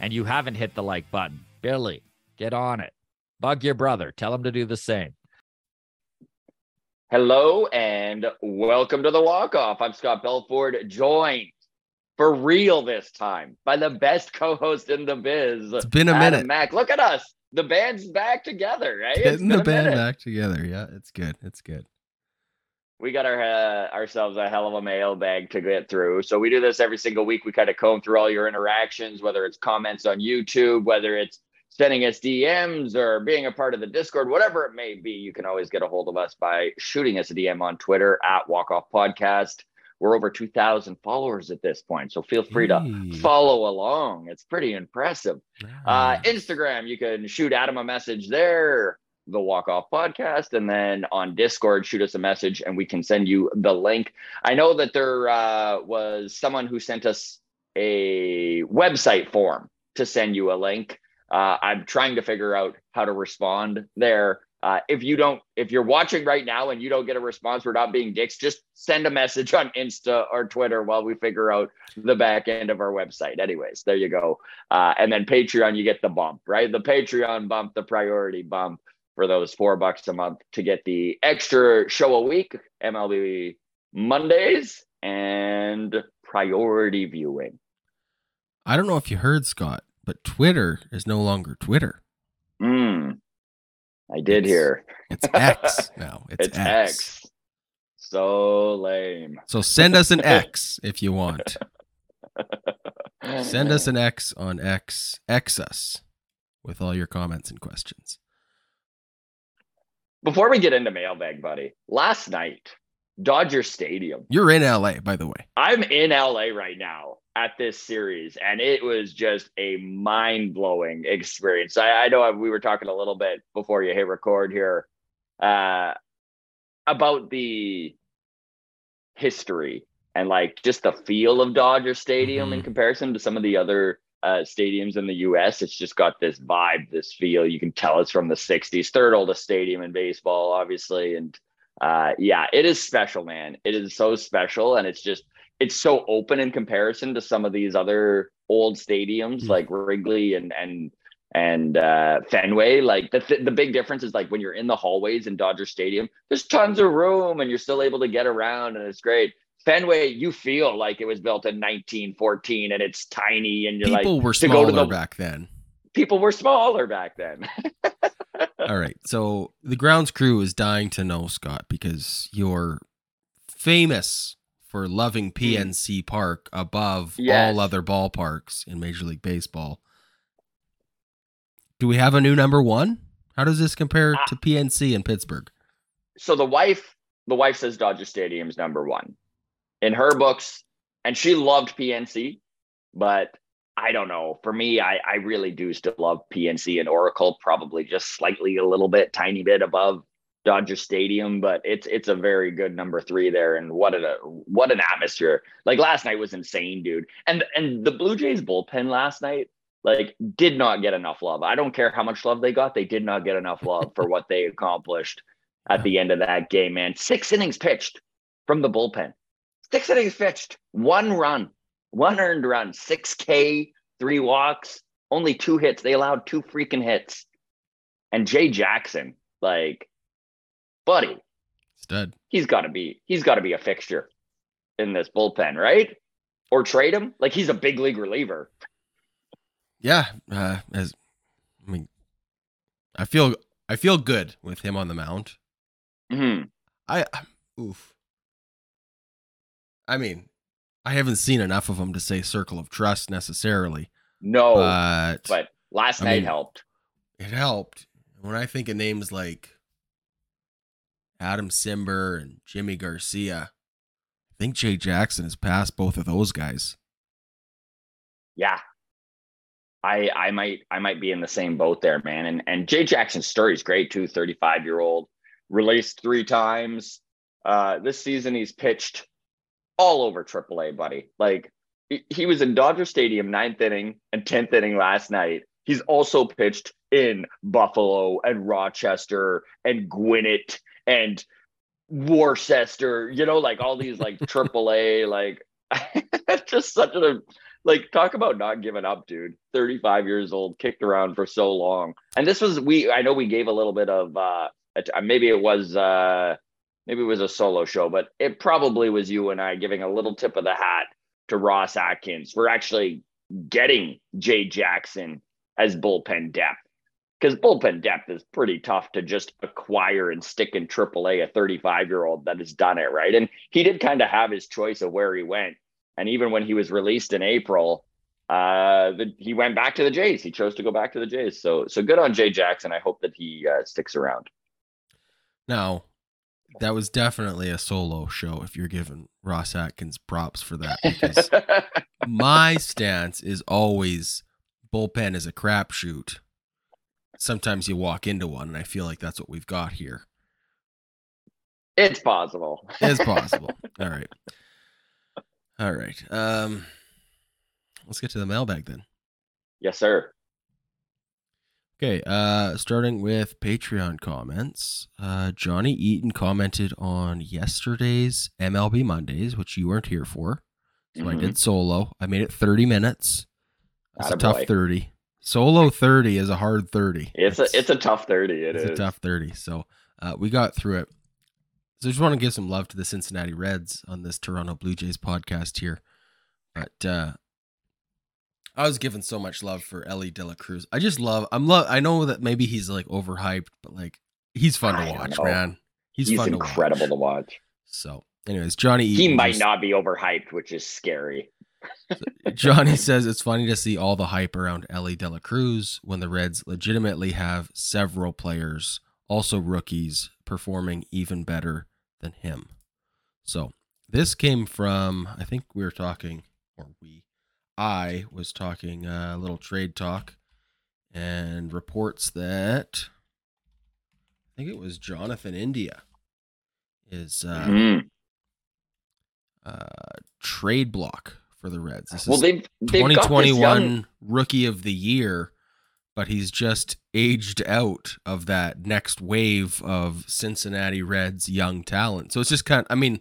and you haven't hit the like button, Billy, get on it. Bug your brother. Tell him to do the same. Hello and welcome to the walk off. I'm Scott Belford, joined for real this time by the best co-host in the biz. It's been a Adam minute. Mac, Look at us. The band's back together, right? Getting been the a band minute. back together. Yeah, it's good. It's good. We got our uh, ourselves a hell of a mailbag to get through. So we do this every single week. We kind of comb through all your interactions, whether it's comments on YouTube, whether it's sending us DMs or being a part of the Discord, whatever it may be. You can always get a hold of us by shooting us a DM on Twitter at Walk Off Podcast. We're over 2,000 followers at this point, so feel free to follow along. It's pretty impressive. Uh, Instagram, you can shoot Adam a message there, the Walk Off Podcast, and then on Discord, shoot us a message and we can send you the link. I know that there uh, was someone who sent us a website form to send you a link. Uh, I'm trying to figure out how to respond there. Uh, if you don't, if you're watching right now and you don't get a response, we're not being dicks. Just send a message on Insta or Twitter while we figure out the back end of our website. Anyways, there you go. Uh, and then Patreon, you get the bump, right? The Patreon bump, the priority bump for those four bucks a month to get the extra show a week, MLB Mondays, and priority viewing. I don't know if you heard Scott, but Twitter is no longer Twitter. Mm, I did It's- hear. It's X now. It's, It's, X. X. So lame. So send us an X if you want. Send us an X on X. X us with all your comments and questions. Before we get into mailbag, buddy, last night, Dodger Stadium. You're in LA, by the way. I'm in LA right now at this series, and it was just a mind blowing experience. I, I know we were talking a little bit before you hit record here uh, about the history and like just the feel of Dodger Stadium in Mhm. comparison to some of the other uh, stadiums in the US. It's just got this vibe, this feel. You can tell it's from the 60s, third oldest stadium in baseball, obviously. And uh, yeah, it is special, man. It is so special. And it's just, it's so open in comparison to some of these other old stadiums Mhm. like Wrigley and, and, and uh, Fenway. Like the, th- the big difference is like when you're in the hallways in Dodger Stadium, there's tons of room and you're still able to get around and it's great. Fenway, you feel like it was built in 1914 and it's tiny and you're People like were to go to smaller the- back then. people were smaller back then. All right. So the grounds crew is dying to know, Scott, because you're famous for loving PNC Park above Yes. all other ballparks in Major League Baseball. Do we have a new number one? How does this compare Ah. to PNC in Pittsburgh? so the wife, the wife says Dodger Stadium's number one in her books, and she loved PNC, but I don't know. For me, I, I really do still love PNC and Oracle, probably just slightly a little bit, tiny bit above Dodger Stadium, but it's it's a very good number three there. And what a what an atmosphere! Like last night was insane, dude. And and the Blue Jays bullpen last night, like, did not get enough love. I don't care how much love they got, they did not get enough love for what they accomplished at the end of that game, man. Six innings pitched from the bullpen. Six innings pitched, one run, one earned run, six K, three walks, only two hits. They allowed two freaking hits. And Jay Jackson, like, buddy, Stud. he's got to be he's got to be a fixture in this bullpen, right? Or trade him. Like he's a big league reliever. Yeah. Uh, as I mean, I feel I feel good with him on the mound. Mm-hmm. I oof. I mean, I haven't seen enough of them to say circle of trust necessarily, No, but, but last I night mean- helped. it helped. When I think of names like Adam Cimber and Jimmy Garcia, I think Jay Jackson has passed both of those guys. Yeah. I I might I might be in the same boat there, man. And and Jay Jackson's story is great too. 35 year old, released three times. Uh, this season he's pitched all over AAA, buddy. Like he- was in Dodger Stadium ninth inning and tenth inning last night. He's also pitched in Buffalo and Rochester and Gwinnett and Worcester. You know, like all these like AAA, like just such a like talk about not giving up, dude. 35 years old, kicked around for so long. And this was we I know we gave a little bit of uh maybe it was uh maybe it was a solo show, but it probably was you and I giving a little tip of the hat to Ross Atkins for actually getting Jay Jackson as bullpen depth. Because bullpen depth is pretty tough to just acquire and stick in AAA a 35 year old that has done it, right? And he did kind of have his choice of where he went. And even when he was released in April, uh, the, he went back to the Jays. He chose to go back to the Jays. So, so good on Jay Jackson. I hope that he uh, sticks around. Now, that was definitely a solo show if you're giving Ross Atkins props for that. Because my stance is always bullpen is a crapshoot. Sometimes you walk into one, and I feel like that's what we've got here. it's possible. It's possible. All right. All right. Um, let's get to the mailbag then. Yes, sir. Okay, uh starting with Patreon comments. Uh Johnny Eaton commented on yesterday's MLB Mondays, which you weren't here for. So I Mhm. did solo. I made it 30 minutes. It's a tough Attaboy. 30. Solo 30 is a hard 30. It's a it's a tough thirty. It it's is a tough 30. So uh, we got through it. So I just want to give some love to the Cincinnati Reds on this Toronto Blue Jays podcast here. But uh I was given so much love for Elly De La Cruz. I just love I'm love I know that maybe he's like overhyped, but like he's fun to watch, know. man. He's, He's, fun incredible to to watch. watch. So anyways, Johnny He might just- not be overhyped, which is scary. Johnny says it's funny to see all the hype around Elly De La Cruz when the Reds legitimately have several players, also rookies, performing even better than him. So this came from, I think we were talking, or we, I was talking uh, a little trade talk and reports that I think it was Jonathan India is uh, Mhm. uh, trade block for the Reds. This Well, is they've they've 2021 young- rookie of the year, but he's just aged out of that next wave of Cincinnati Reds young talent. So it's just kind of, I mean,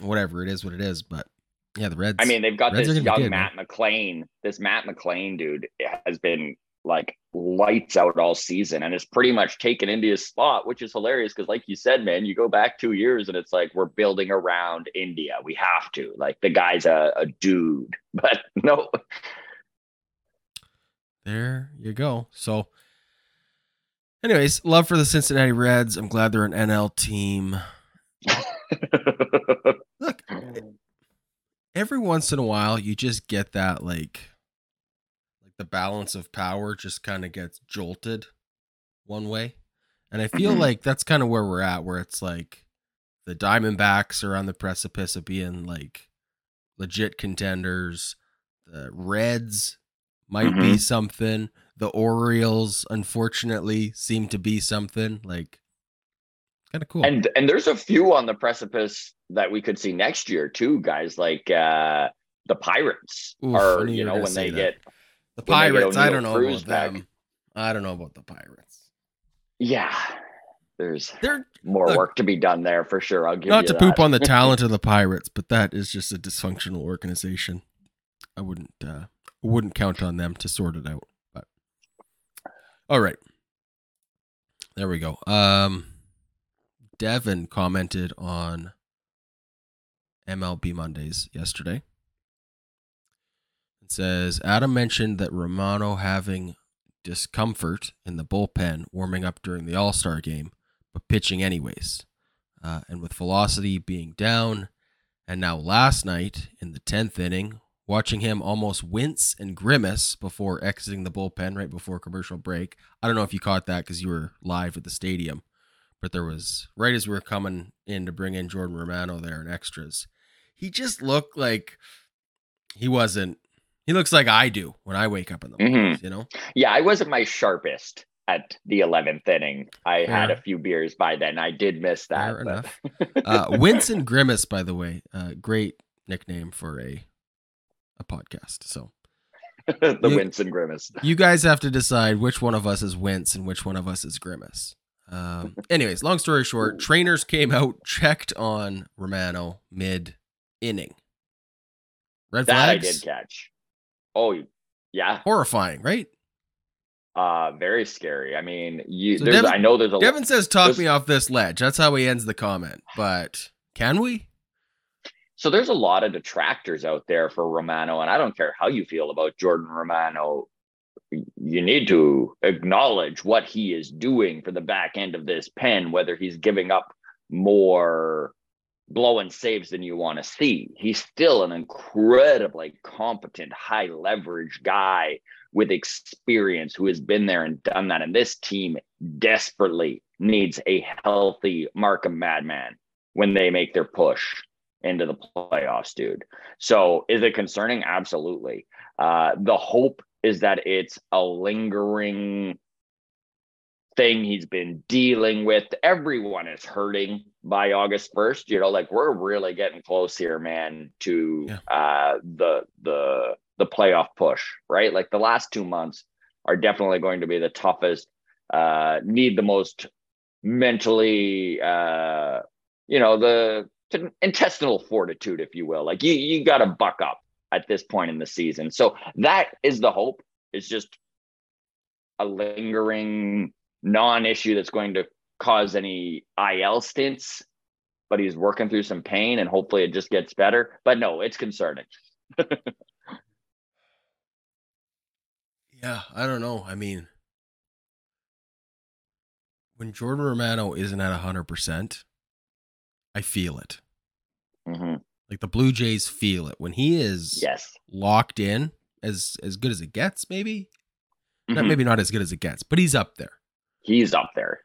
whatever it is, what it is. But yeah, the Reds. I mean, they've got Reds this young good, man. Matt McLain. This Matt McLain dude has been like lights out all season and is pretty much taken India's spot, which is hilarious because, like you said, man, you go back two years and it's like we're building around India. We have to. Like the guy's a, a dude, but no. there you go. So, anyways, love for the Cincinnati Reds. I'm glad they're an NL team. Every once in a while you just get that like like the balance of power just kind of gets jolted one way. And i feel Mhm. like that's kind of where we're at where it's like the diamondbacks are on the precipice of being like legit contenders. The reds might be something. The orioles unfortunately seem to be something. Like kind of cool and and there's a few on the precipice that we could see next year too, guys. Like uh the Pirates Oof, are, you know, when they that. get the they get pirates i don't know Cruz about back. them i don't know about the pirates yeah, there's they're more Look, work to be done there for sure. I'll give not to that. poop on the talent of the pirates but that is just a dysfunctional organization i wouldn't uh wouldn't count on them to sort it out but all right there we go um devin commented on mlb mondays yesterday it says adam mentioned that romano having discomfort in the bullpen warming up during the all-star game but pitching anyways uh, and with velocity being down, and now last night in the 10th inning, watching him almost wince and grimace before exiting the bullpen right before commercial break. I don't know if you caught that because you were live at the stadium, but there was right as we were coming in to bring in Jordan Romano there and extras. He just looked like he wasn't He looks like I do when I wake up in the morning. You know. Yeah, I wasn't my sharpest at the 11th inning. I had a few beers by then. I did miss that. Fair but- enough. Uh, Wince and Grimace, by the way, uh, great nickname for a a podcast. So the You- wince and grimace. you guys have to decide which one of us is Wince and which one of us is Grimace. Um, anyways, long story short, trainers came out, checked on Romano mid inning. Red That I flags, did catch. Oh, yeah. horrifying, right? Uh, very scary. I mean, you. So there's, Devin- I know there's a. Devin says, "Talk me off this ledge." That's how he ends the comment. But can we? So there's a lot of detractors out there for Romano, and I don't care how you feel about Jordan Romano. You need to acknowledge what he is doing for the back end of this pen, whether he's giving up more blowing saves than you want to see. He's still an incredibly competent, high leverage guy with experience who has been there and done that. And this team desperately needs a healthy Markham Madman when they make their push into the playoffs, dude. So is it concerning? Absolutely. Uh, the hope is that it's a lingering thing he's been dealing with. Everyone is hurting by August 1st. You know, like we're really getting close here, man, to Yeah. uh the the the playoff push, right? Like the last two months are definitely going to be the toughest, uh, need the most mentally uh you know, the intestinal fortitude, if you will. Like you you gotta buck up at this point in the season. So that is the hope. It's just a lingering non-issue that's going to cause any IL stints, but he's working through some pain and hopefully it just gets better. But no, it's concerning. Yeah, I don't know. I mean, when Jordan Romano isn't at hundred percent, I feel it. Like the Blue Jays feel it when he is Yes. locked in, as as good as it gets. Maybe not, Mhm. maybe not as good as it gets, but he's up there. He's up there.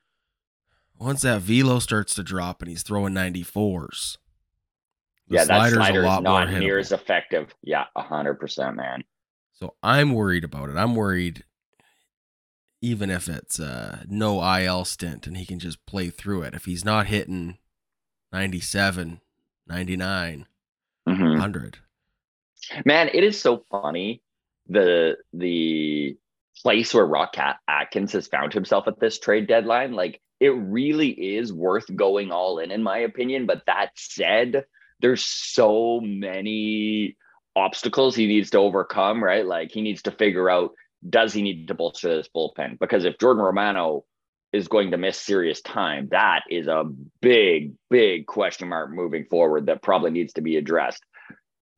Once that velo starts to drop and he's throwing ninety fours, yeah, that slider is not near as effective. Yeah, hundred percent, man. So I'm worried about it. I'm worried even if it's uh no IL stint and he can just play through it. If he's not hitting 97, 99, Mhm. 100. Man, it is so funny the the place where Rock Cat Atkins has found himself at this trade deadline. Like it really is worth going all in, in my opinion. But that said, there's so many obstacles he needs to overcome, right? Like he needs to figure out does he need to bolster this bullpen? Because if Jordan Romano is going to miss serious time, that is a big, big question mark moving forward that probably needs to be addressed.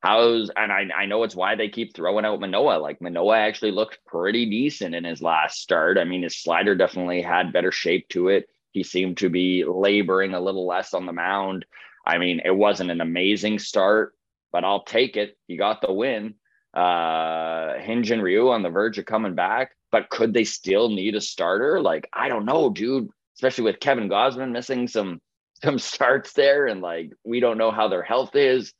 How's and I I know it's why they keep throwing out Manoah. Like Manoah actually looked pretty decent in his last start. I mean, his slider definitely had better shape to it. He seemed to be laboring a little less on the mound. I mean, it wasn't an amazing start, but I'll take it. He got the win. Uh and Ryu on the verge of coming back, but could they still need a starter? Like, I don't know, dude. Especially with Kevin Gausman missing some some starts there, and like we don't know how their health is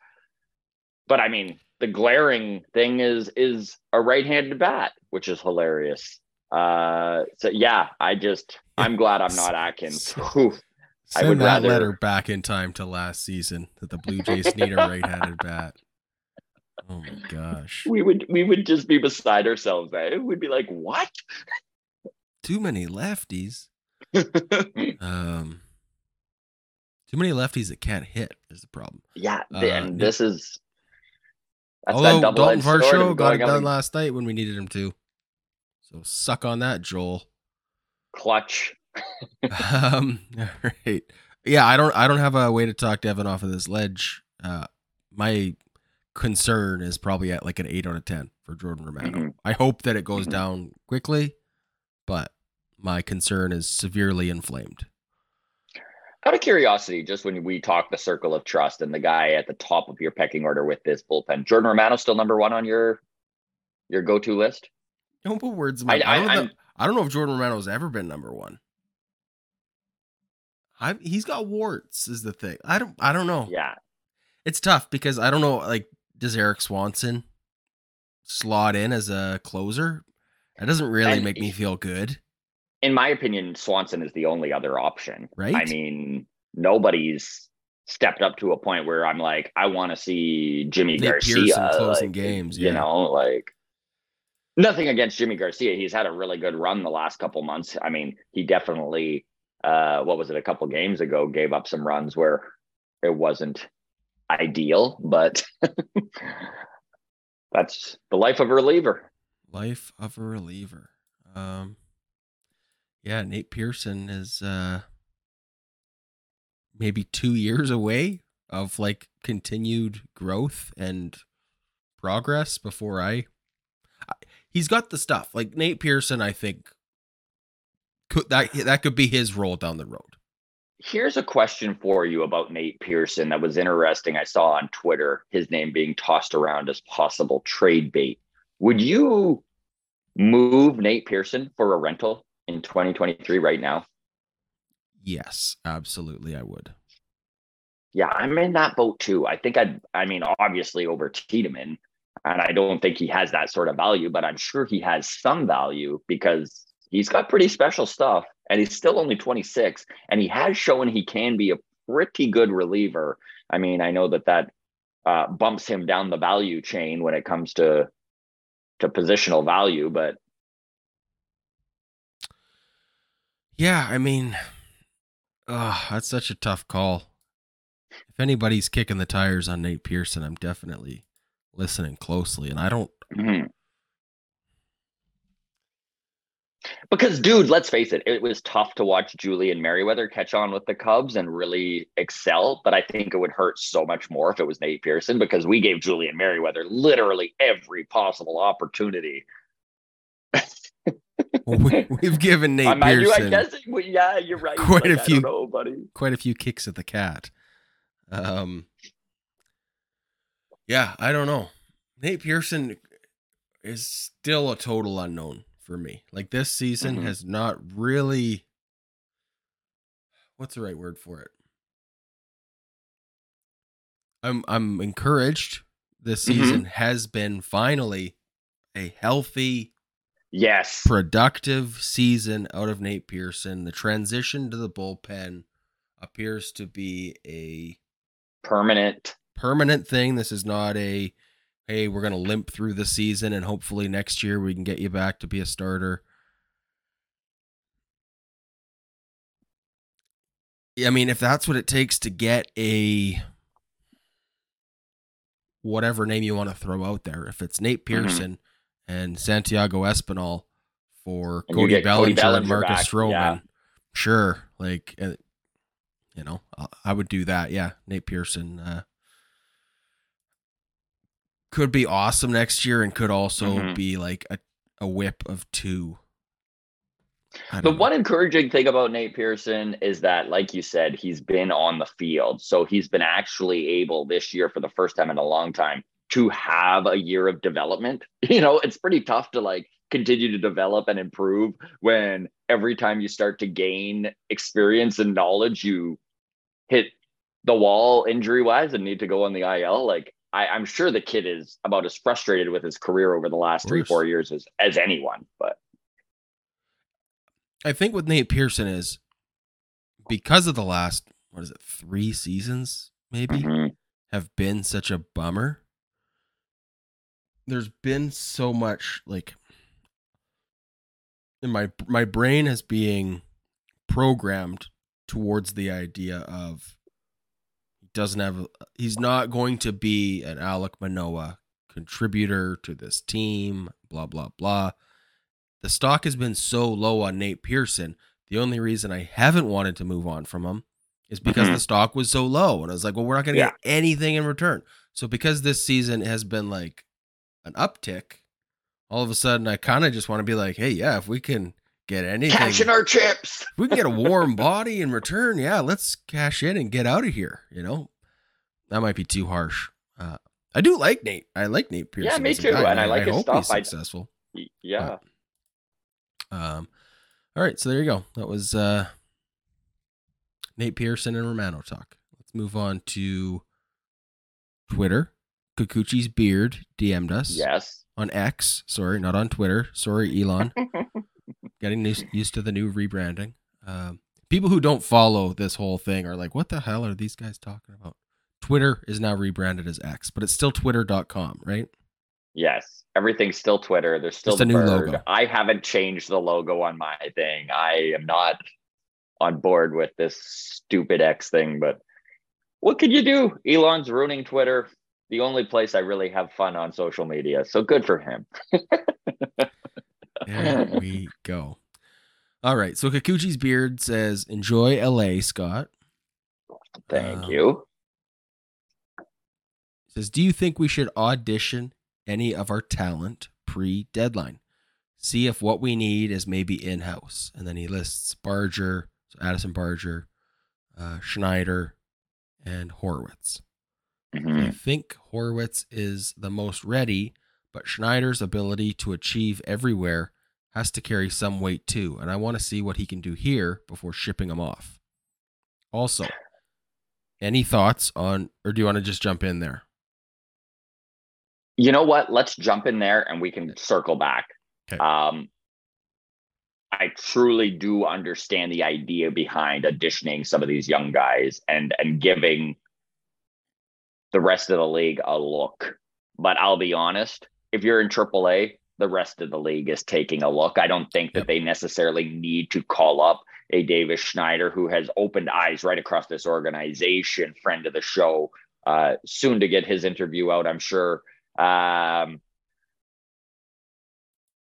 but I mean, the glaring thing is is a right-handed bat, which is hilarious. Uh, so yeah, I just I'm glad I'm not Atkins. Whew. I Send would that rather- letter back in time to last season that the Blue Jays need a right-handed bat. Oh my gosh. we would we would just be beside ourselves. Eh? We'd be like, what? Too many lefties. Um too many lefties that can't hit is the problem. yeah, Uh, and this is that's Although that Dalton Varsho got it done and last night when we needed him to. So suck on that, Joel. clutch. um, all right. Yeah, I don't I don't have a way to talk Devin off of this ledge. Uh my concern is probably at like an eight out of ten for Jordan Romano. Mhm. I hope that it goes Mhm. down quickly, but my concern is severely inflamed. Out of curiosity, just when we talk the circle of trust and the guy at the top of your pecking order with this bullpen, Jordan Romano still number one on your your go-to list? Don't put words in my I- I, I- don't know I don't know if Jordan Romano's ever been number one. I he's got warts is the thing. I don't I don't know. Yeah. It's tough because I don't know like does Erik Swanson slot in as a closer, that doesn't really And make me feel good. In my opinion, Swanson is the only other option. Right. I mean, nobody's stepped up to a point where I'm like, I want to see Jimmy Nate Garcia closing like, games, You know, like nothing against Jimmy Garcia. He's had a really good run the last couple months. I mean, he definitely uh what was it a couple games ago gave up some runs where it wasn't ideal, but that's the life of a reliever. Life of a reliever. Um, yeah, Nate Pearson is uh maybe two years away of like continued growth and progress before I. I he's got the stuff like Nate Pearson. I think could that that could be his role down the road. Here's a question for you about Nate Pearson that was interesting. I saw on Twitter his name being tossed around as possible trade bait. Would you move Nate Pearson for a rental in 2023 right now? Yes, absolutely, I would. Yeah, I'm in that boat too. I think I'd, I mean, obviously over Tiedemann, and I don't think he has that sort of value, but I'm sure he has some value because he's got pretty special stuff and he's still only 26 and he has shown he can be a pretty good reliever. I mean, I know that that uh, bumps him down the value chain when it comes to to positional value, but Yeah, I mean, oh, that's such a tough call. If anybody's kicking the tires on Nate Pearson, I'm definitely listening closely, and I don't. Mhm. Because, dude, let's face it, it was tough to watch Julian Merryweather catch on with the Cubs and really excel. But I think it would hurt so much more if it was Nate Pearson because we gave Julian Merryweather literally every possible opportunity. we, we've given Nate I mind you, I Pearson guess, well, yeah, you're right. Quite a Like, I few- know, buddy. quite a few kicks at the cat. Um, yeah, I don't know. Nate Pearson is still a total unknown for me. Like this season Mhm. has not really. What's the right word for it? I'm I'm encouraged. This Mhm. season has been finally a healthy, Yes. productive season out of Nate Pearson. The transition to the bullpen appears to be a Permanent. permanent thing. This is not a hey, we're going to limp through the season and hopefully next year we can get you back to be a starter. I mean, if that's what it takes to get a whatever name you want to throw out there, if it's Nate Mm-hmm. Pearson and Santiago Espinal for And Cody Bellinger, Cody Bellinger and Marcus back, Stroman, yeah. sure, like uh, you know, I- I would do that. Yeah, Nate Pearson uh, could be awesome next year and could also Mhm. be like a, a whip of two. The know. one encouraging thing about Nate Pearson is that, like you said, he's been on the field. So he's been actually able this year for the first time in a long time to have a year of development. You know, it's pretty tough to like continue to develop and improve when every time you start to gain experience and knowledge, you hit the wall injury wise and need to go on the IL. Like, I, I'm sure the kid is about as frustrated with his career over the last three, four years as, as anyone. But I think with Nate Pearson is because of the last what is it three seasons maybe Mhm. have been such a bummer. There's been so much like in my my brain is being programmed towards the idea of doesn't have he's not going to be an Alek Manoah contributor to this team blah blah blah the stock has been so low on Nate Pearson. The only reason I haven't wanted to move on from him is because Mhm. the stock was so low. And I was like, well, we're not going to Yeah. get anything in return. So because this season has been like an uptick, all of a sudden I kind of just want to be like, hey, yeah, if we can get anything, cashing our chips. if we can get a warm body in return, yeah, let's cash in and get out of here. You know, that might be too harsh. Uh, I do like Nate. I like Nate Pearson. Yeah, me too, guy, and I like his hope he's stuff. I- successful. Y- Yeah. Um, all right, so there you go. That was uh, Nate Pearson and Romano talk. Let's move on to Twitter. Kikuchi's beard DM'd us. Yes. on X. Sorry, not on Twitter. Sorry, Elon. Getting used, used to the new rebranding. Um, people who don't follow this whole thing are like, what the hell are these guys talking about? Twitter is now rebranded as X, but it's still twitter.com, right? Yes, everything's still Twitter. There's still Just a the new logo. I haven't changed the logo on my thing. I am not on board with this stupid X thing, but what could you do? Elon's ruining Twitter. The only place I really have fun on social media. So good for him. There we go. All right. So Kikuchi's beard says, enjoy LA, Scott. Thank Um, you. says, Do you think we should audition any of our talent pre deadline? See if what we need is maybe in house. And then he lists Barger, so Addison Barger, uh, Schneider, and Horwitz. I Mhm. think Horwitz is the most ready, but Schneider's ability to achieve everywhere has to carry some weight too. And I want to see what he can do here before shipping him off. Also, any thoughts on, or do you want to just jump in there? You know what? Let's jump in there and we can circle back. Okay. Um, I truly do understand the idea behind auditioning some of these young guys and and giving the rest of the league a look. But I'll be honest, if you're in AAA, the rest of the league is taking a look. I don't think that Yep. they necessarily need to call up a Davis Schneider who has opened eyes right across this organization, friend of the show, uh, soon to get his interview out, I'm sure. Um,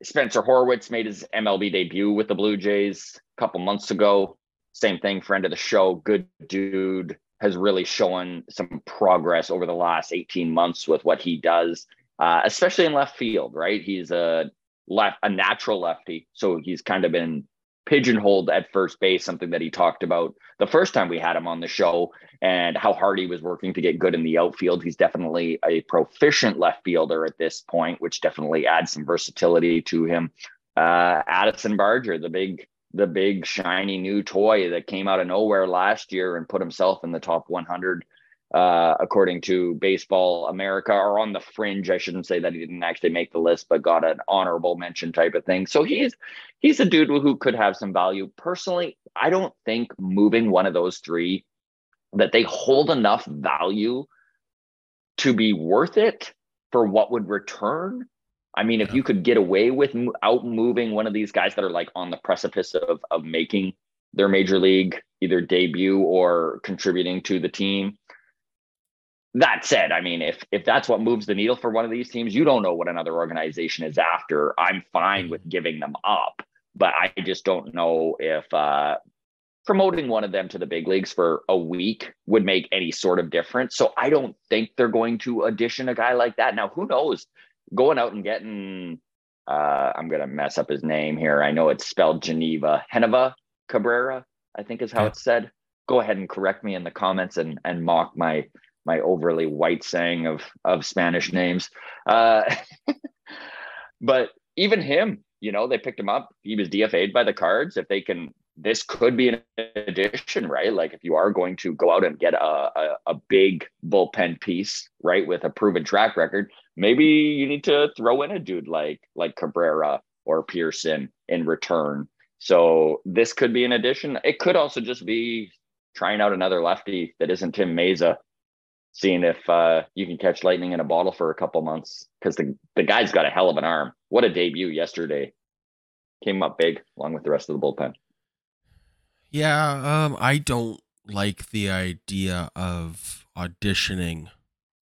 Spencer Horwitz made his MLB debut with the Blue Jays a couple months ago. Same thing, friend of the show, good dude, has really shown some progress over the last 18 months with what he does, uh, especially in left field, right? He's a left a natural lefty, so he's kind of been pigeonholed at first base, something that he talked about the first time we had him on the show and how hard he was working to get good in the outfield. He's definitely a proficient left fielder at this point, which definitely adds some versatility to him. Uh, Addison Barger, the big, the big shiny new toy that came out of nowhere last year and put himself in the top 100, uh, according to Baseball America, or on the fringe. I shouldn't say that he didn't actually make the list, but got an honorable mention type of thing. So he's he's a dude who could have some value. Personally, I don't think moving one of those three that they hold enough value to be worth it for what would return. I mean, if you could get away with out moving one of these guys that are like on the precipice of of making their major league either debut or contributing to the team. That said, I mean, if if that's what moves the needle for one of these teams, you don't know what another organization is after. I'm fine with giving them up, but I just don't know if uh, promoting one of them to the big leagues for a week would make any sort of difference. So I don't think they're going to audition a guy like that. Now, who knows? Going out and getting, uh, I'm going to mess up his name here. I know it's spelled Geneva, Heneva Cabrera, I think is how Yeah. it's said. Go ahead and correct me in the comments and, and mock my my overly white saying of of Spanish names. Uh, but even him, you know, they picked him up. He was DFA'd by the Cards. If they can, this could be an addition, right? Like if you are going to go out and get a, a, a big bullpen piece, right, with a proven track record, maybe you need to throw in a dude like like Cabrera or Pearson in return. So this could be an addition. It could also just be trying out another lefty that isn't Tim Mayza, seeing if uh, you can catch lightning in a bottle for a couple months because the the guy's got a hell of an arm. What a debut yesterday! Came up big along with the rest of the bullpen. Yeah, um, I don't like the idea of auditioning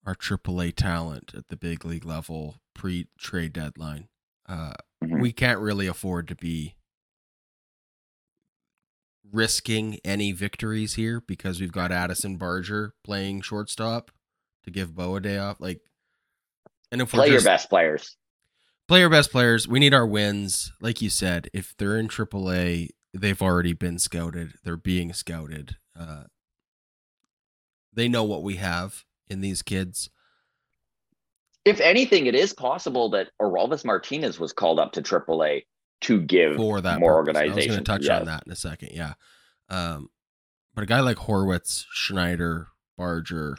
our AAA talent at the big league level pre trade deadline. Uh, Mhm. We can't really afford to be risking any victories here because we've got Addison Barger playing shortstop to give Bo a day off. Like, and if we're Play your best players. play our best players. We need our wins. Like you said, if they're in AAA, they've already been scouted. They're being scouted. Uh, they know what we have in these kids. If anything, it is possible that Orelvis Martinez was called up to AAA to give for that more purpose. I was going to touch Yes. on that in a second. Yeah. Um, but a guy like Horwitz, Schneider, Barger,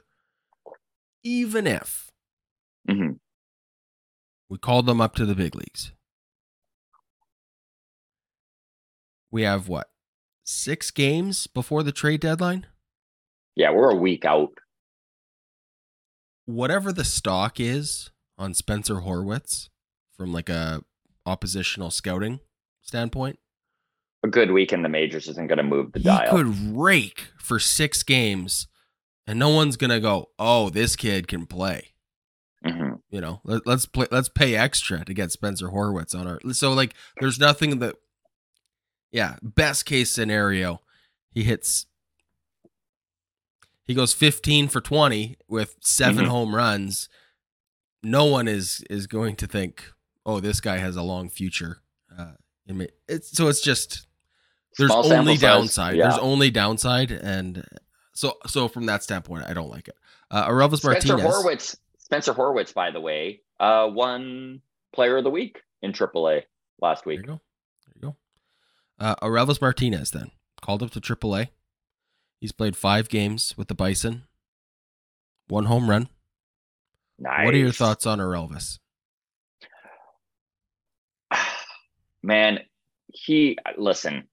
even if Mhm. We called them up to the big leagues. We have what? Six games before the trade deadline? Yeah, we're a week out. Whatever the stock is on Spencer Horwitz from like a oppositional scouting standpoint, A good week in the majors isn't going to move the he dial. could rake for six games and no one's gonna go, oh, this kid can play. Mhm. You know, let, let's play. Let's pay extra to get Spencer Horwitz on our. So like, there's nothing that. Yeah, best case scenario, he hits. He goes 15 for 20 with 7 Mhm. home runs. No one is is going to think, oh, this guy has a long future. Uh, in. It's so it's just there's Small only downside. yeah. There's only downside, and so so from that standpoint, I don't like it. Uh, Orelvis Spencer Martinez. Horwitz. Spencer Horwitz, by the way, uh, won Player of the Week in AAA last There week. you go. There you go. Uh, Orelvis Martinez then called up to AAA. He's played five games with the Bison. One home run. Nice. What are your thoughts on Orelvis? Man he listen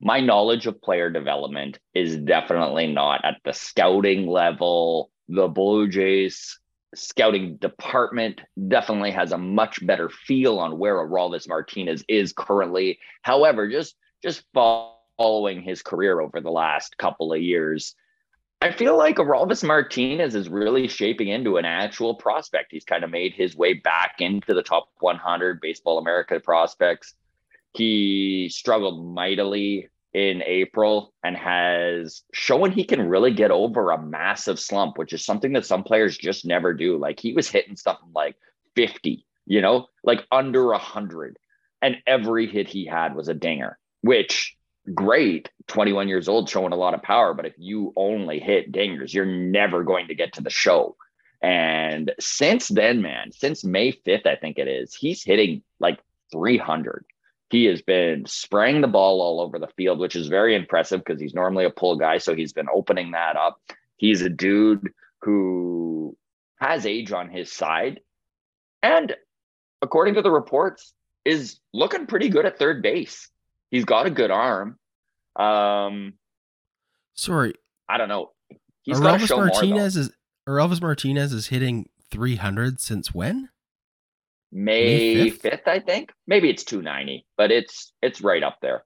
my knowledge of player development is definitely not at the scouting level the blue jays scouting department definitely has a much better feel on where Aroldis Martinez is currently however just just following his career over the last couple of years I feel like Aroldis Martinez is really shaping into an actual prospect. He's kind of made his way back into the top 100 Baseball America prospects. He struggled mightily in April and has shown he can really get over a massive slump, which is something that some players just never do. Like he was hitting something like 50, you know, like under 100. And every hit he had was a dinger, which great 21 years old showing a lot of power but if you only hit dingers you're never going to get to the show and since then man since may 5th i think it is he's hitting like 300 he has been spraying the ball all over the field which is very impressive because he's normally a pull guy so he's been opening that up he's a dude who has age on his side and according to the reports is looking pretty good at third base He's got a good arm. Um, Sorry, I don't know. He's got to more. Martinez is Orelvis Martinez is hitting 300 since when? May May 5th? fifth, I think. Maybe it's two ninety, but it's it's right up there.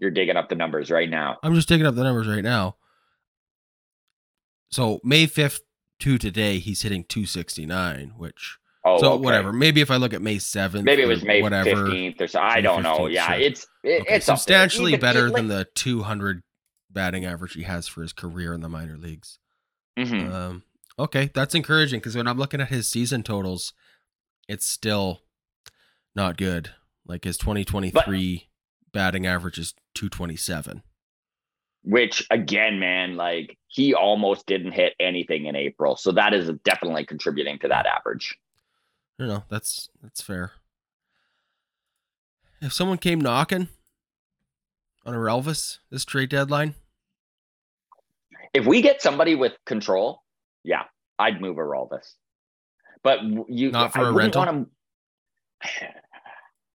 You're digging up the numbers right now. I'm just digging up the numbers right now. So May 5th to today, he's hitting 269, which Oh, so okay. whatever. Maybe if I look at May 7th, Maybe it was May fifteenth or so. I May don't know. Yeah, it's it, Okay, it's substantially Even- better it- than the 200 batting average he has for his career in the minor leagues. Mhm. Um, okay, that's encouraging because when I'm looking at his season totals, it's still not good. Like his 2023 batting average is 227. which again, man, like he almost didn't hit anything in April, so that is definitely contributing to that average. No, no, that's that's fair. If someone came knocking on a Elvis this trade deadline, if we get somebody with control, yeah, I'd move Araldis. But you Not for I a rental? want him-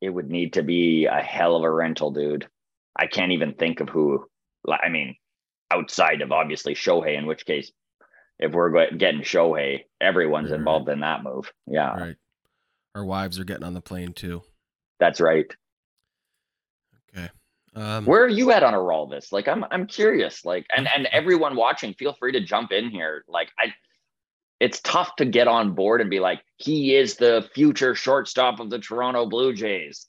It would need to be a hell of a rental, dude. I can't even think of who. I mean, outside of obviously Shohei, in which case, if we're getting Shohei, everyone's Right, right, involved in that move. Yeah, right? Our wives are getting on the plane too. that's right. Um, Where are you at on Araldis? Like, I'm I'm curious. Like, and and everyone watching, feel free to jump in here. Like, I, it's tough to get on board and be like, he is the future shortstop of the Toronto Blue Jays.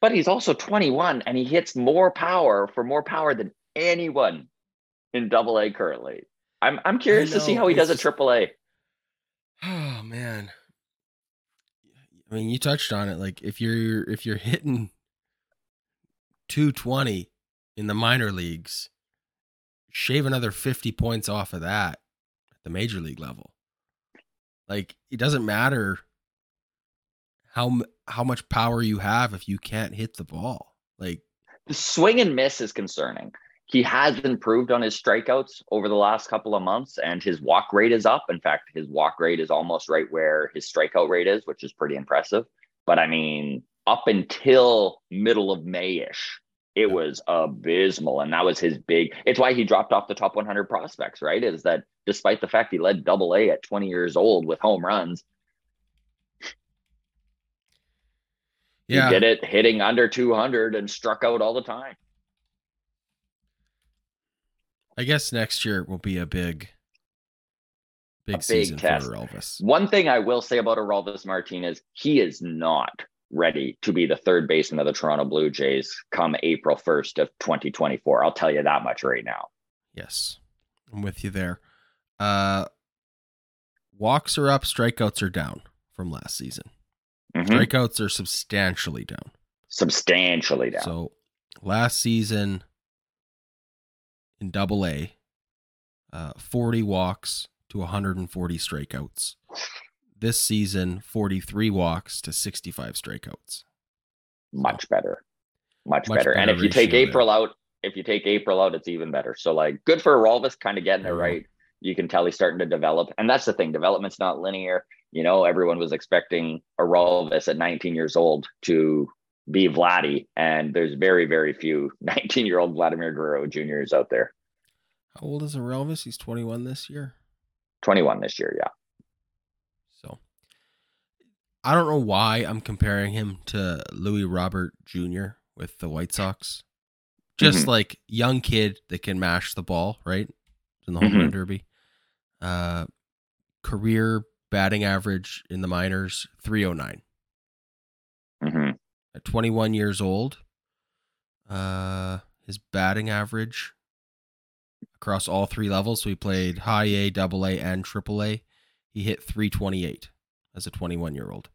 But he's also 21 and he hits more power for more power than anyone in Double A currently. I'm I'm curious to see how he does at Triple A. Oh man. I mean, you touched on it. Like if you're if you're hitting 220 in the minor leagues, shave another 50 points off of that at the major league level. Like it doesn't matter how how much power you have if you can't hit the ball. Like The swing and miss is concerning. he has improved on his strikeouts over the last couple of months, and his walk rate is up. In fact, his walk rate is almost right where his strikeout rate is, which is pretty impressive. But I mean, up until middle of Mayish, it was abysmal, and that was his big. It's why he dropped off the top 100 prospects. Right? Is that despite the fact he led Double A at 20 years old with home runs, Yeah. he did it hitting under 200 and struck out all the time. I guess next year will be a big, big, big season test. for Elvis. One thing I will say about Orelvis Martinez, he is not ready to be the third baseman of the Toronto Blue Jays come April 1st of 2024. I'll tell you that much right now. Yes, I'm with you there. Uh, walks are up, strikeouts are down from last season. Mhm. Strikeouts are substantially down. Substantially down. So last season in Double A, uh, 40 walks to 140 strikeouts. This season, 43 walks to 65 strikeouts. much better. Much, Much better. And if you take there. April out, if you take April out, it's even better. So like good for Orelvis kind of getting it right. You can tell he's starting to develop. And that's the thing. Development's not linear. You know, everyone was expecting Orelvis at 19 years old to be Vladdy. And there's very, very few 19 year old Vladimir Guerrero juniors out there. How old is Elvis? He's 21 this year. 21 this year. Yeah. I don't know why I'm comparing him to Luis Robert Jr. with the White Sox. Just Mhm. like young kid that can mash the ball, right? In the home run Mhm. derby. Uh career batting average in the minors 309 hmm at 21 years old. Uh his batting average across all three levels, so he played high A, double A, and triple A. He hit 328 as a 21 year old,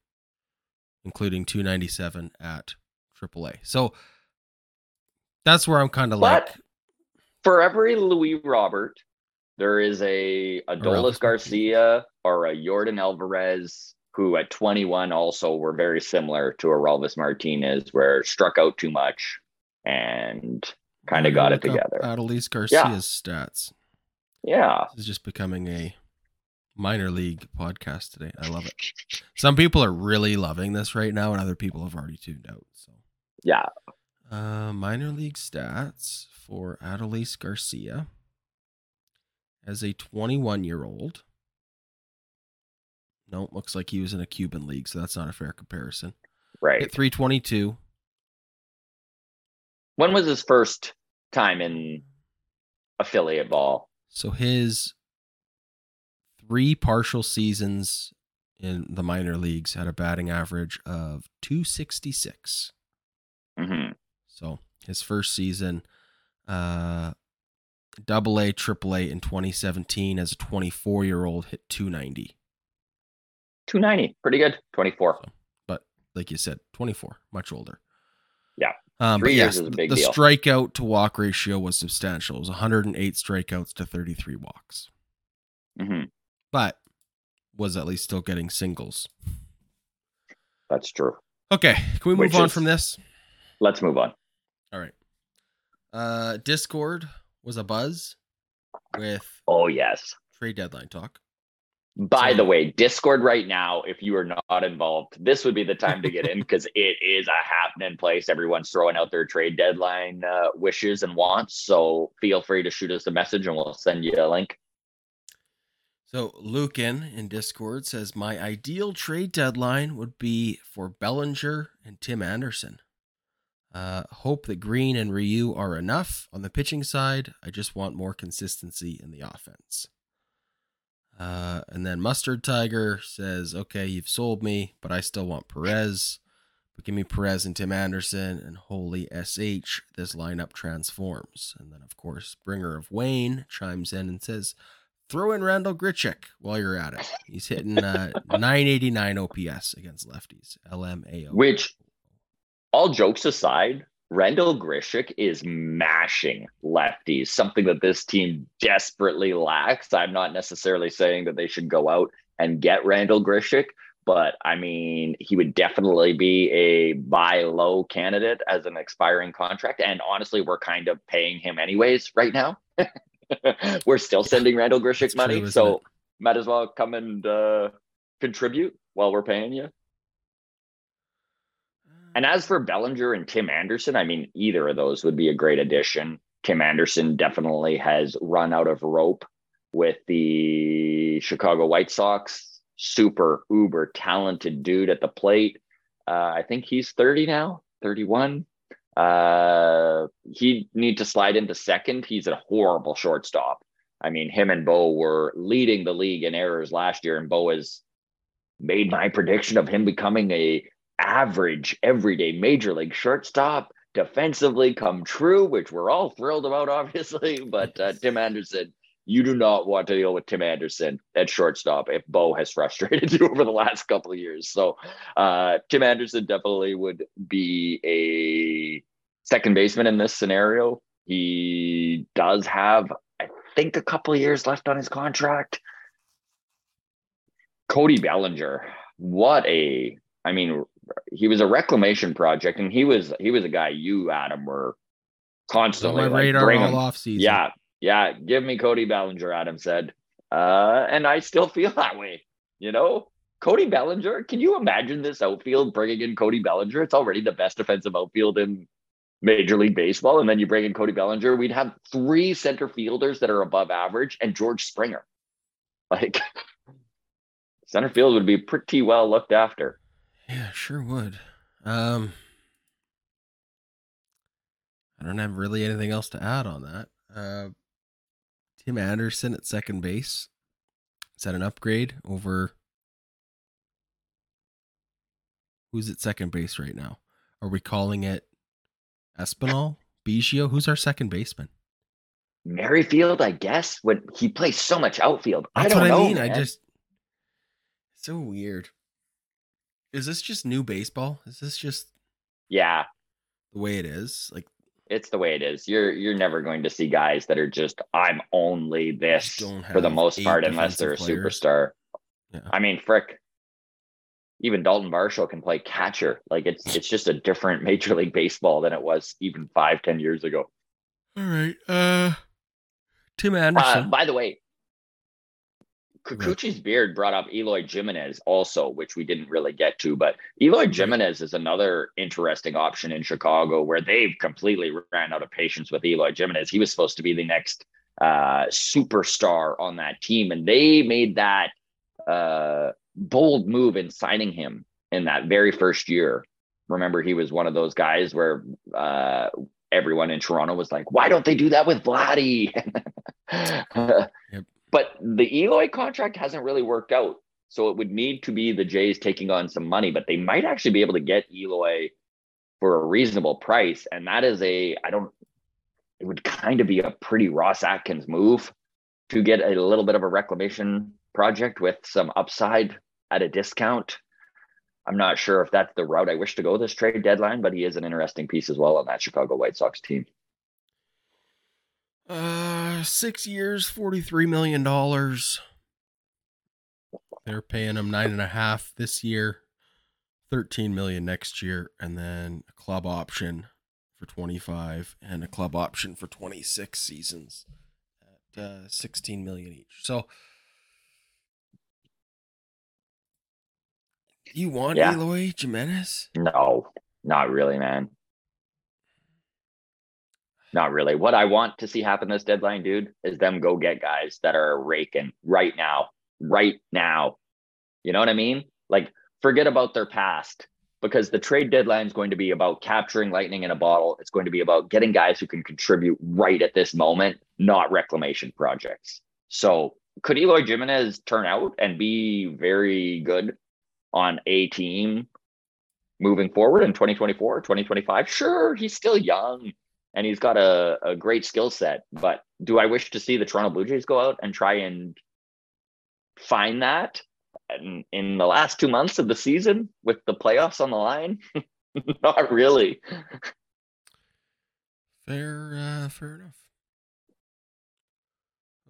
including 297 at triple A. So that's where I'm kind of like, For every Luis Robert, there is a Adolis Garcia or a Yordan Alvarez who at 21 also were very similar to a Orelvis Martinez, where struck out too much and kind of got it together. Adolis Garcia's stats. Yeah. This is just becoming a minor league podcast today. I love it. Some people are really loving this right now, and other people have already tuned out. So, Yeah. uh, minor league stats for Adolis Garcia as a 21 year old. No, looks like he was in a Cuban league, so that's not a fair comparison. Right. Hit 322. When was his first time in affiliate ball? So his three partial seasons in the minor leagues had a batting average of 266. hmm So his first season, uh, double A, triple A in 2017 as a 24 year old hit 290. 290. Pretty good. 24. So, but like you said, 24, much older. Yeah. Um, Three but years yes, is a big the deal. strikeout to walk ratio was substantial. It was 108 strikeouts to 33 walks, hmm but was at least still getting singles. That's true. Okay, can we move Which on is- from this? Let's move on. All right. Uh, Discord was a buzz with Oh, yes. trade deadline talk. By So- the way, Discord right now, if you are not involved, this would be the time to get in because it is a happening place. Everyone's throwing out their trade deadline uh, wishes and wants. So feel free to shoot us a message and we'll send you a link. So Lucan in Discord says my ideal trade deadline would be for Bellinger and Tim Anderson. Uh, hope that Green and Ryu are enough on the pitching side. I just want more consistency in the offense. Uh, and then Mustard Tiger says, "Okay, you've sold me, but I still want Perez. But give me Perez and Tim Anderson, and holy sh, this lineup transforms." And then, of course, Bringer of Wayne chimes in and says, "Throw in Randal Grichuk while you're at it. He's hitting uh, 989 OPS against lefties. LMAO. Which, all jokes aside, Randal Grichuk is mashing lefties, something that this team desperately lacks. I'm not necessarily saying that they should go out and get Randal Grichuk, but I mean, he would definitely be a buy low candidate as an expiring contract. And honestly, we're kind of paying him anyways right now. we're still sending Randal Grichuk That's money, true, so it? might as well come and uh, contribute while we're paying you. And as for Bellinger and Tim Anderson, I mean, either of those would be a great addition. Tim Anderson definitely has run out of rope with the Chicago White Sox. Super uber talented dude at the plate. Uh, I think he's 30 now, 31. Uh, he need to slide into second. He's a horrible shortstop. I mean, him and Bo were leading the league in errors last year, and Bo has made my prediction of him becoming a average everyday major league shortstop defensively come true, which we're all thrilled about, obviously. But uh, Tim Anderson, you do not want to deal with Tim Anderson at shortstop if Bo has frustrated you over the last couple of years. So uh, Tim Anderson definitely would be a second baseman in this scenario. He does have, I think, a couple of years left on his contract. Cody Bellinger, what a I mean, he was a reclamation project, and he was he was a guy you, Adam, were on constantly my like, radar all him. off season. Yeah, yeah. Give me Cody Bellinger, Adam said. Uh, and I still feel that way. You know, Cody Bellinger. Can you imagine this outfield bringing in Cody Bellinger? It's already the best defensive outfield in Major League Baseball, and then you bring in Cody Bellinger. We'd have three center fielders that are above average, and George Springer. Like center field would be pretty well looked after. Yeah, sure would. Um, I don't have really anything else to add on that. Uh, Tim Anderson at second base. Is that an upgrade over who's at second base right now? Are we calling it Espinal? Biggio? Who's our second baseman? Merrifield, I guess, when he plays so much outfield. I That's don't what know. I mean. I just so weird. Is this just new baseball? Is this just yeah, the way it is? Like it's the way it is. You're you're never going to see guys that are just I'm only this for the most part, unless they're a players. superstar. Yeah. I mean, frick. Even Dalton Varsho can play catcher. Like it's it's just a different Major League Baseball than it was even five, ten years ago. All right. Uh Tim Uh, Anderson. by the way, Kikuchi's beard brought up Eloy Jimenez also, which we didn't really get to, but Eloy Jimenez is another interesting option in Chicago where they've completely ran out of patience with Eloy Jimenez. He was supposed to be the next uh, superstar on that team, and they made that uh, bold move in signing him in that very first year. Remember, he was one of those guys where uh, everyone in Toronto was like, "Why don't they do that with Vladdy?" But the Eloy contract hasn't really worked out. So it would need to be the Jays taking on some money, but they might actually be able to get Eloy for a reasonable price. And that is a, I don't, it would kind of be a pretty Ross Atkins move to get a little bit of a reclamation project with some upside at a discount. I'm not sure if that's the route I wish to go this trade deadline, but he is an interesting piece as well on that Chicago White Sox team. Uh, six years, forty-three million dollars. They're paying him nine and a half this year, thirteen million next year, and then a club option for twenty-five and a club option for twenty-six seasons at uh, sixteen million each. So, you want Yeah. Eloy Jimenez? No, not really, man. Not really. What I want to see happen this deadline, dude, is them go get guys that are raking right now, right now. You know what I mean? Like, forget about their past because the trade deadline is going to be about capturing lightning in a bottle. It's going to be about getting guys who can contribute right at this moment, not reclamation projects. So, could Eloy Jimenez turn out and be very good on a team moving forward in 2024, 2025? Sure, he's still young and he's got a, a great skill set. But do I wish to see the Toronto Blue Jays go out and try and find that in, in the last two months of the season with the playoffs on the line? Not really. Fair, uh, fair enough.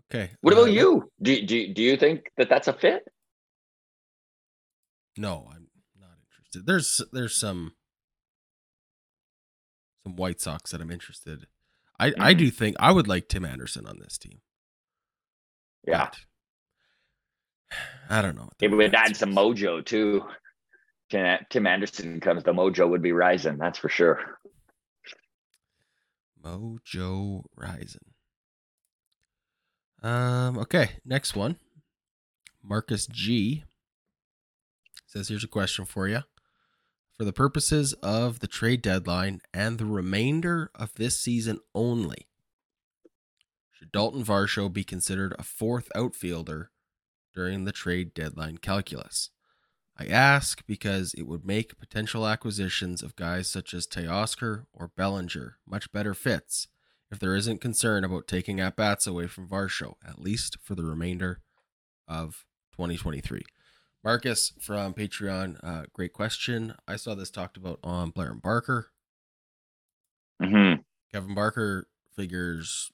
Okay. What uh, about you? Do, do, do you think that that's a fit? No, I'm not interested. There's there's some some White Sox that I'm interested. I I Mhm. do think I would like Tim Anderson on this team. Yeah. but I don't know. It would add some mojo too. Tim Tim Anderson comes, the mojo would be rising. That's for sure. Mojo Rising. Um. Okay. Next one. Marcus G says, "Here's a question for you. For the purposes of the trade deadline and the remainder of this season only, should Dalton Varsho be considered a fourth outfielder during the trade deadline calculus?" I ask because it would make potential acquisitions of guys such as Teoscar or Bellinger much better fits if there isn't concern about taking at bats away from Varsho, at least for the remainder of 2023. Marcus from Patreon, uh, great question. I saw this talked about on Blair and Barker. hmm Kevin Barker figures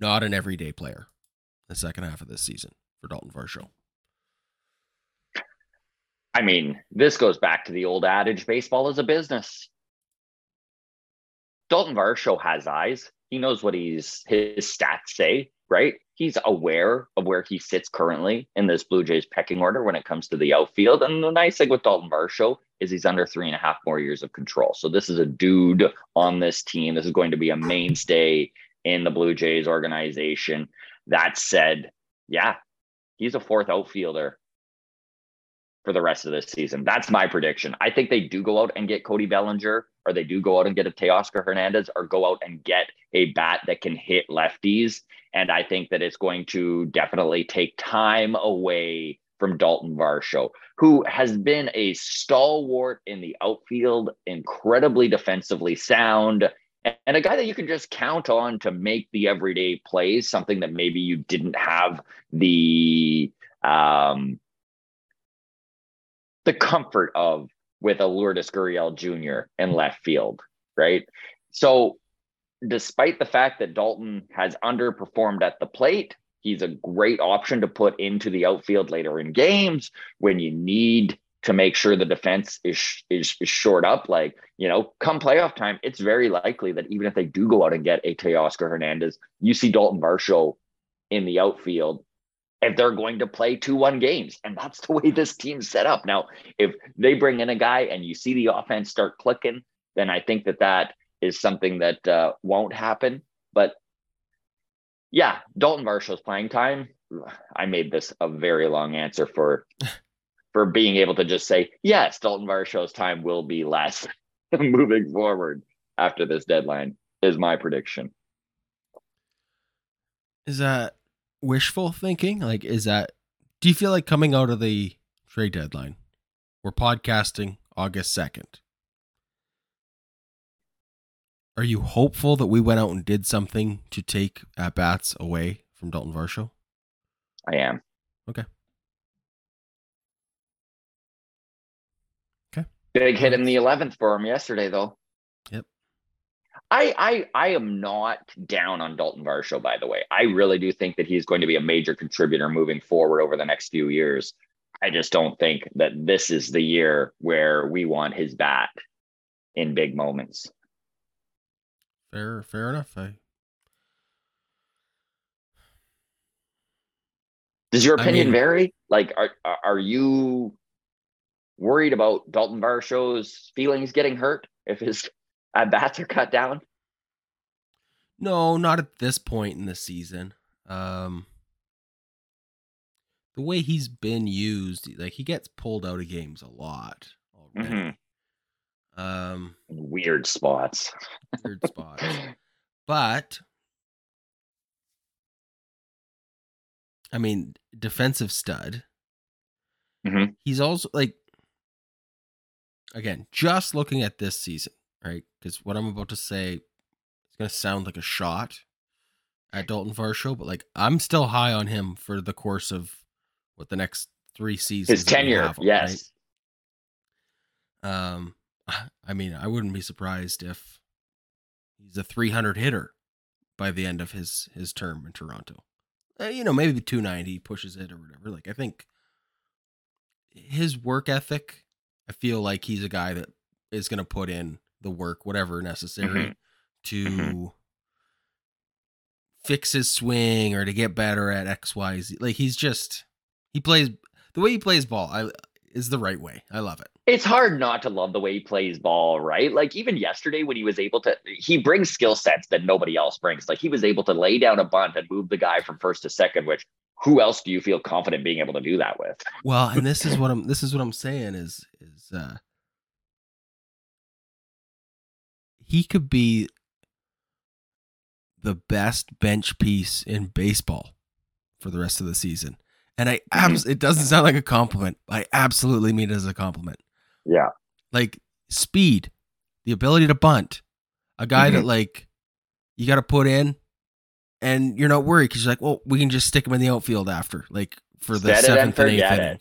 not an everyday player the second half of this season for Dalton Varsho. I mean, this goes back to the old adage baseball is a business. Dalton Varsho has eyes. He knows what he's his stats say, right? He's aware of where he sits currently in this Blue Jays pecking order when it comes to the outfield. And the nice thing with Dalton Varsho is he's under three and a half more years of control. So this is a dude on this team. This is going to be a mainstay in the Blue Jays organization. That said, yeah, he's a fourth outfielder for the rest of this season. That's my prediction. I think they do go out and get Cody Bellinger, or they do go out and get a Teoscar Hernandez, or go out and get a bat that can hit lefties. And I think that it's going to definitely take time away from Dalton Varsho, who has been a stalwart in the outfield, incredibly defensively sound, and a guy that you can just count on to make the everyday plays, something that maybe you didn't have the um, the comfort of with a Lourdes Gurriel Jr. in left field, right? So, despite the fact that Dalton has underperformed at the plate, he's a great option to put into the outfield later in games when you need to make sure the defense is is, is short up. Like you know, come playoff time, it's very likely that even if they do go out and get a Teoscar Hernandez, you see Dalton Varsho in the outfield if they're going to play 2-1 games. And that's the way this team's set up. Now, if they bring in a guy and you see the offense start clicking, then I think that that is something that uh, won't happen. But yeah, Dalton Varsho's playing time. I made this a very long answer for for being able to just say, yes, Dalton Varsho's time will be less moving forward after this deadline is my prediction. Is that wishful thinking? Like, is that, do you feel like coming out of the trade deadline, we're podcasting August 2nd? Are you hopeful that we went out and did something to take at bats away from Dalton Varsho? I am. Okay. Okay. Big hit in the 11th for him yesterday, though. Yep. I, I I am not down on Dalton Varsho, by the way. I really do think that he's going to be a major contributor moving forward over the next few years. I just don't think that this is the year where we want his bat in big moments. Fair, fair enough. I, Does your I opinion mean- vary? Like, are are are you worried about Dalton Varsho's feelings getting hurt if his at bats are cut down? no, not at this point in the season. Um, the way he's been used, like he gets pulled out of games a lot already. Mhm. Um, Weird spots. weird spots. But I mean, defensive stud. Mhm. He's also like again, just looking at this season, right? Because what I'm about to say is gonna sound like a shot at Dalton Varsho, but like I'm still high on him for the course of what the next three seasons. His tenure, him, yes. right? Um, I mean, I wouldn't be surprised if he's a 300 hitter by the end of his his term in Toronto. Uh, you know, maybe 290 pushes it or whatever. Like I think his work ethic, I feel like he's a guy that is going to put in the work, whatever necessary, Mhm. to Mhm. fix his swing or to get better at X, Y, Z. Like he's just he plays the way he plays ball. I is the right way. I love it. it's hard not to love the way he plays ball, right? Like even yesterday when he was able to, he brings skill sets that nobody else brings. Like he was able to lay down a bunt and move the guy from first to second, which who else do you feel confident being able to do that with? Well, and this is what I'm this is what I'm saying is is uh he could be the best bench piece in baseball for the rest of the season. And I abs- it doesn't sound like a compliment. I absolutely mean it as a compliment. Yeah. Like speed, the ability to bunt, a guy that mm-hmm. like you got to put in and you're not worried because you're like, well, we can just stick him in the outfield after, like for the Set it and seventh and eighth inning.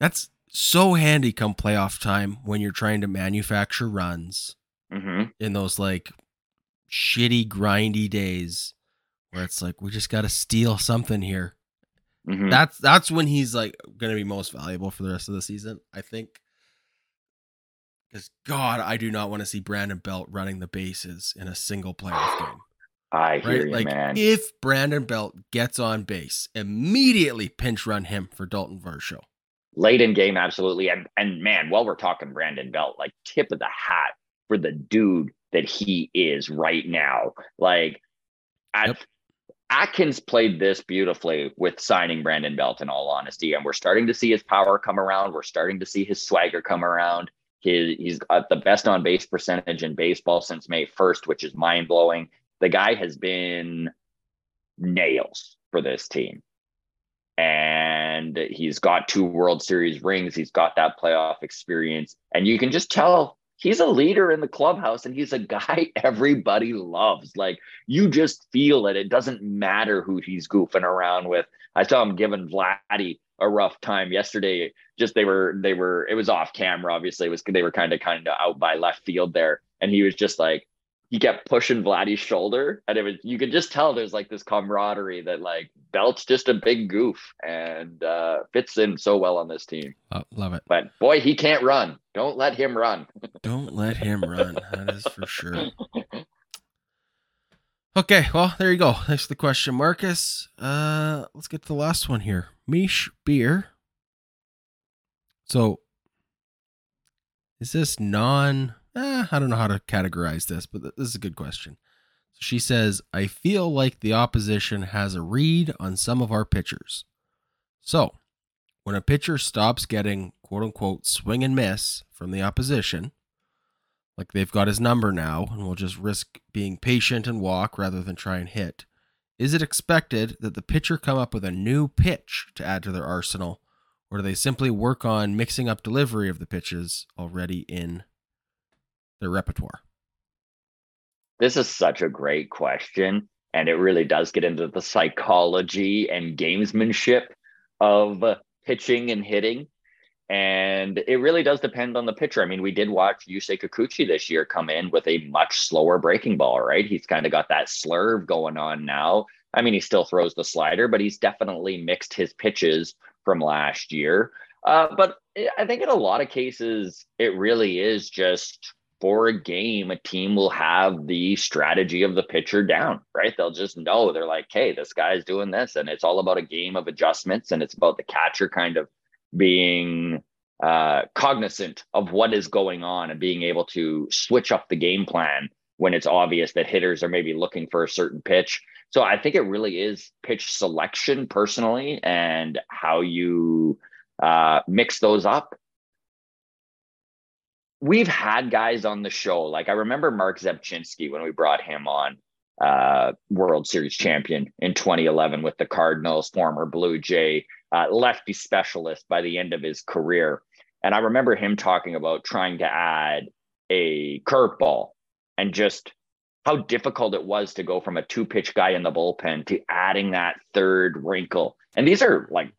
That's so handy come playoff time when you're trying to manufacture runs hmm in those like shitty, grindy days where it's like we just got to steal something here. hmm That's that's when he's like going to be most valuable for the rest of the season, I think. Because God, I do not want to see Brandon Belt running the bases in a single playoff game. I hear Right? you, Like man. if Brandon Belt gets on base, immediately pinch run him for Dalton Varsho. Late in game, absolutely. And and man, while we're talking Brandon Belt, like tip of the hat for the dude that he is right now. Like Yep. Atkins played this beautifully with signing Brandon Belt, in all honesty. And we're starting to see his power come around. We're starting to see his swagger come around. His, he's got the best on base percentage in baseball since May 1st, which is mind blowing. The guy has been nails for this team. And he's got two World Series rings. He's got that playoff experience. And you can just tell he's a leader in the clubhouse and he's a guy everybody loves. Like you just feel it. It doesn't matter who he's goofing around with. I saw him giving Vladdy a rough time yesterday. Just they were they were it was off camera. Obviously, it was they were kind of kind of out by left field there, and he was just like he kept pushing Vladdy's shoulder, and it was you could just tell there's like this camaraderie that like Belt's just a big goof and uh, fits in so well on this team. Oh, love it. But boy, he can't run. Don't let him run. Don't let him run. That is for sure. Okay, well, there you go. Thanks for the question, Marcus. Uh let's get to the last one here. Mish beer. So is this non eh, I don't know how to categorize this, but th- this is a good question. She says, I feel like the opposition has a read on some of our pitchers. So when a pitcher stops getting quote unquote swing and miss from the opposition, like they've got his number now and will just risk being patient and walk rather than try and hit. Is it expected that the pitcher come up with a new pitch to add to their arsenal, or do they simply work on mixing up delivery of the pitches already in their repertoire? This is such a great question. And it really does get into the psychology and gamesmanship of pitching and hitting. And it really does depend on the pitcher. I mean, we did watch Yusei Kikuchi this year come in with a much slower breaking ball, right? He's kind of got that slurve going on now. I mean, he still throws the slider, but he's definitely mixed his pitches from last year. Uh, but I think in a lot of cases, it really is just for a game, a team will have the strategy of the pitcher down, right? They'll just know they're like, hey, this guy's doing this. And it's all about a game of adjustments. And it's about the catcher kind of being uh, cognizant of what is going on and being able to switch up the game plan when it's obvious that hitters are maybe looking for a certain pitch. So I think it really is pitch selection personally and how you uh, mix those up we've had guys on the show. Like I remember Marc Rzepczynski when we brought him on, uh, World Series champion in 2011 with the Cardinals, former Blue Jay, uh, lefty specialist by the end of his career. And I remember him talking about trying to add a curveball and just how difficult it was to go from a two pitch guy in the bullpen to adding that third wrinkle. And these are like,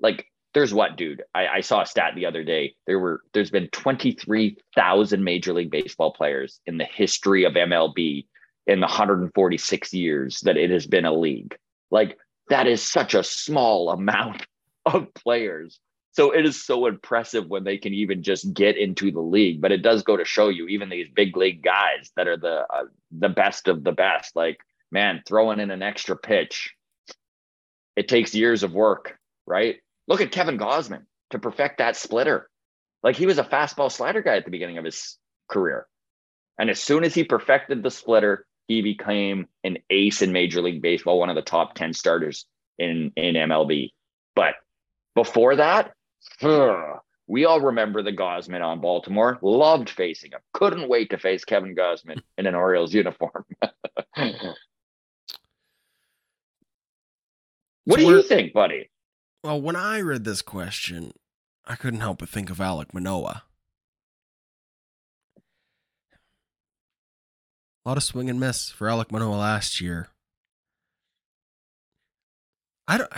like there's what, dude? I, I, saw a stat the other day. There were there's been 23,000 Major League Baseball players in the history of MLB in the 146 years that it has been a league. Like that is such a small amount of players. So it is so impressive when they can even just get into the league. But it does go to show you, even these big league guys that are the uh, the best of the best, like man, throwing in an extra pitch, it takes years of work, right? Look at Kevin Gausman to perfect that splitter. Like he was a fastball slider guy at the beginning of his career. And as soon as he perfected the splitter, he became an ace in Major League Baseball, one of the top 10 starters in, in MLB. But before that, we all remember the Gausman on Baltimore. Loved facing him. Couldn't wait to face Kevin Gausman in an Orioles uniform. what do you think, buddy? Well, when I read this question, I couldn't help but think of Alek Manoah. A lot of swing and miss for Alek Manoah last year. I don't.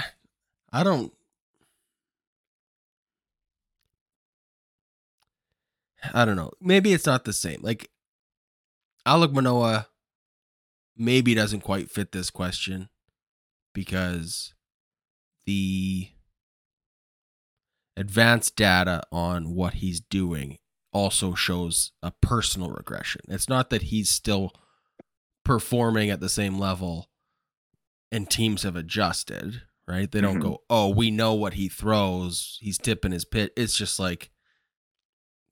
I don't. I don't know. Maybe it's not the same. Like Alek Manoah maybe doesn't quite fit this question because the advanced data on what he's doing also shows a personal regression. It's not that he's still performing at the same level and teams have adjusted, right? They don't Mhm. go, "Oh, we know what he throws. He's tipping his pit." It's just like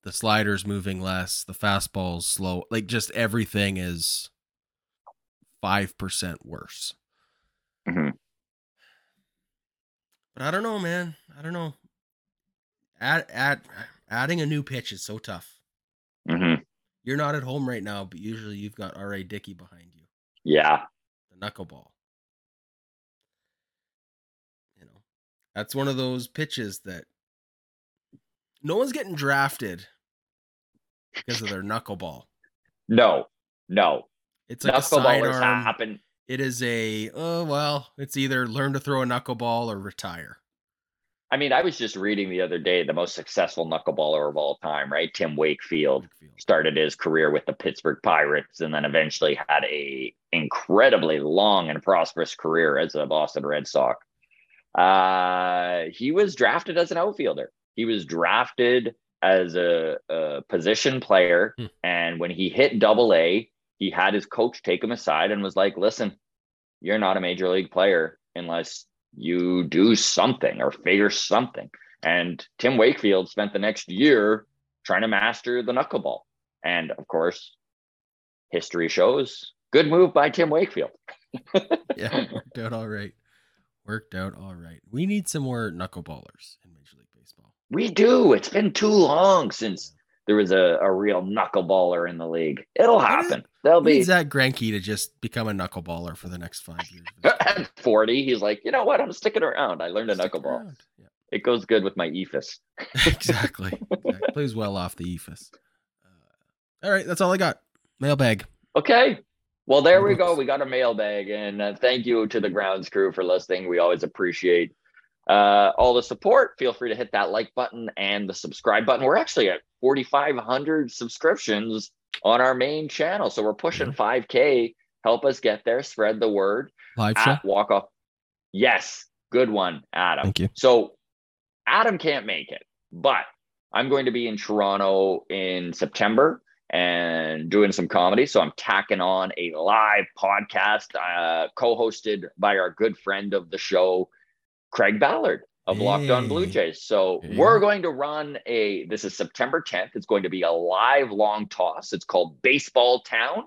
the slider's moving less, the fastball's slow. Like just everything is 5% worse. Mhm. But I don't know, man. I don't know. Add, add, adding a new pitch is so tough. hmm You're not at home right now, but usually you've got R.A. Dickey behind you, Yeah. the knuckleball. You know, that's one of those pitches that no one's getting drafted because of their knuckleball. No, no. It's like a sidearm. happen. It is a oh well, it's either learn to throw a knuckleball or retire. I mean, I was just reading the other day the most successful knuckleballer of all time, right? Tim Wakefield started his career with the Pittsburgh Pirates and then eventually had a incredibly long and prosperous career as a Boston Red Sox. Uh, he was drafted as an outfielder. He was drafted as a, a position player, Hmm. and when he hit Double A, he had his coach take him aside and was like, "Listen, you're not a major league player unless you do something or figure something." And Tim Wakefield spent the next year trying to master the knuckleball. And of course, history shows good move by Tim Wakefield. Yeah, worked out all right. Worked out all right. We need some more knuckleballers in Major League Baseball. We do. It's been too long since there was a, a real knuckleballer in the league. It'll happen. Need be Zack Greinke to just become a knuckleballer for the next five years. at 40. He's like, you know what? I'm sticking around. I learned a knuckleball. Yeah. It goes good with my eephus. exactly. exactly. Plays well off the eephus. Uh, all right, that's all I got. Mailbag. Okay. Well, there we go. We got a mailbag, and uh, thank you to the grounds crew for listening. We always appreciate uh, all the support. Feel free to hit that like button and the subscribe button. We're actually at 4,500 subscriptions on our main channel, so we're pushing 5K. Help us get there. Spread the word Live show. Walk Off. Yes, good one, Adam. Thank you. So Adam can't make it, but I'm going to be in Toronto in September and doing some comedy. So I'm tacking on a live podcast uh, co-hosted by our good friend of the show, Craig Ballard of Locked On Blue Hey. Jays. So you we're going to run a. This is September 10th. It's going to be a live long toss. It's called Baseball Town.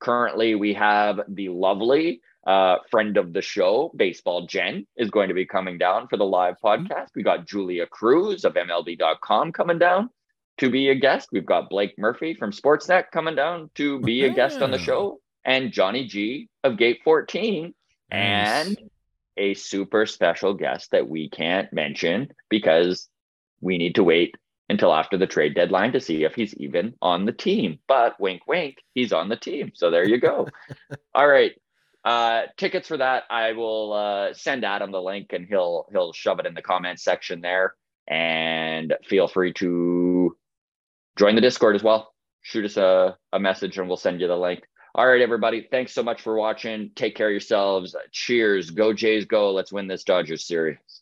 Currently, we have the lovely uh, friend of the show, Baseball Jen, is going to be coming down for the live Mm-hmm. podcast. We got Julia Cruz of MLB.com coming down to be a guest. We've got Blake Murphy from Sportsnet coming down to be a guest on the show, and Johnny G of Gate 14, Nice. and a super special guest that we can't mention because we need to wait until after the trade deadline to see if he's even on the team. But wink, wink, he's on the team. So there you go. All right. Uh, tickets for that, I will uh, send Adam the link and he'll he'll shove it in the comment section there. And feel free to join the Discord as well. Shoot us a, a message and we'll send you the link. All right, everybody. Thanks so much for watching. Take care of yourselves. Cheers. Go Jays, go. Let's win this Dodgers series.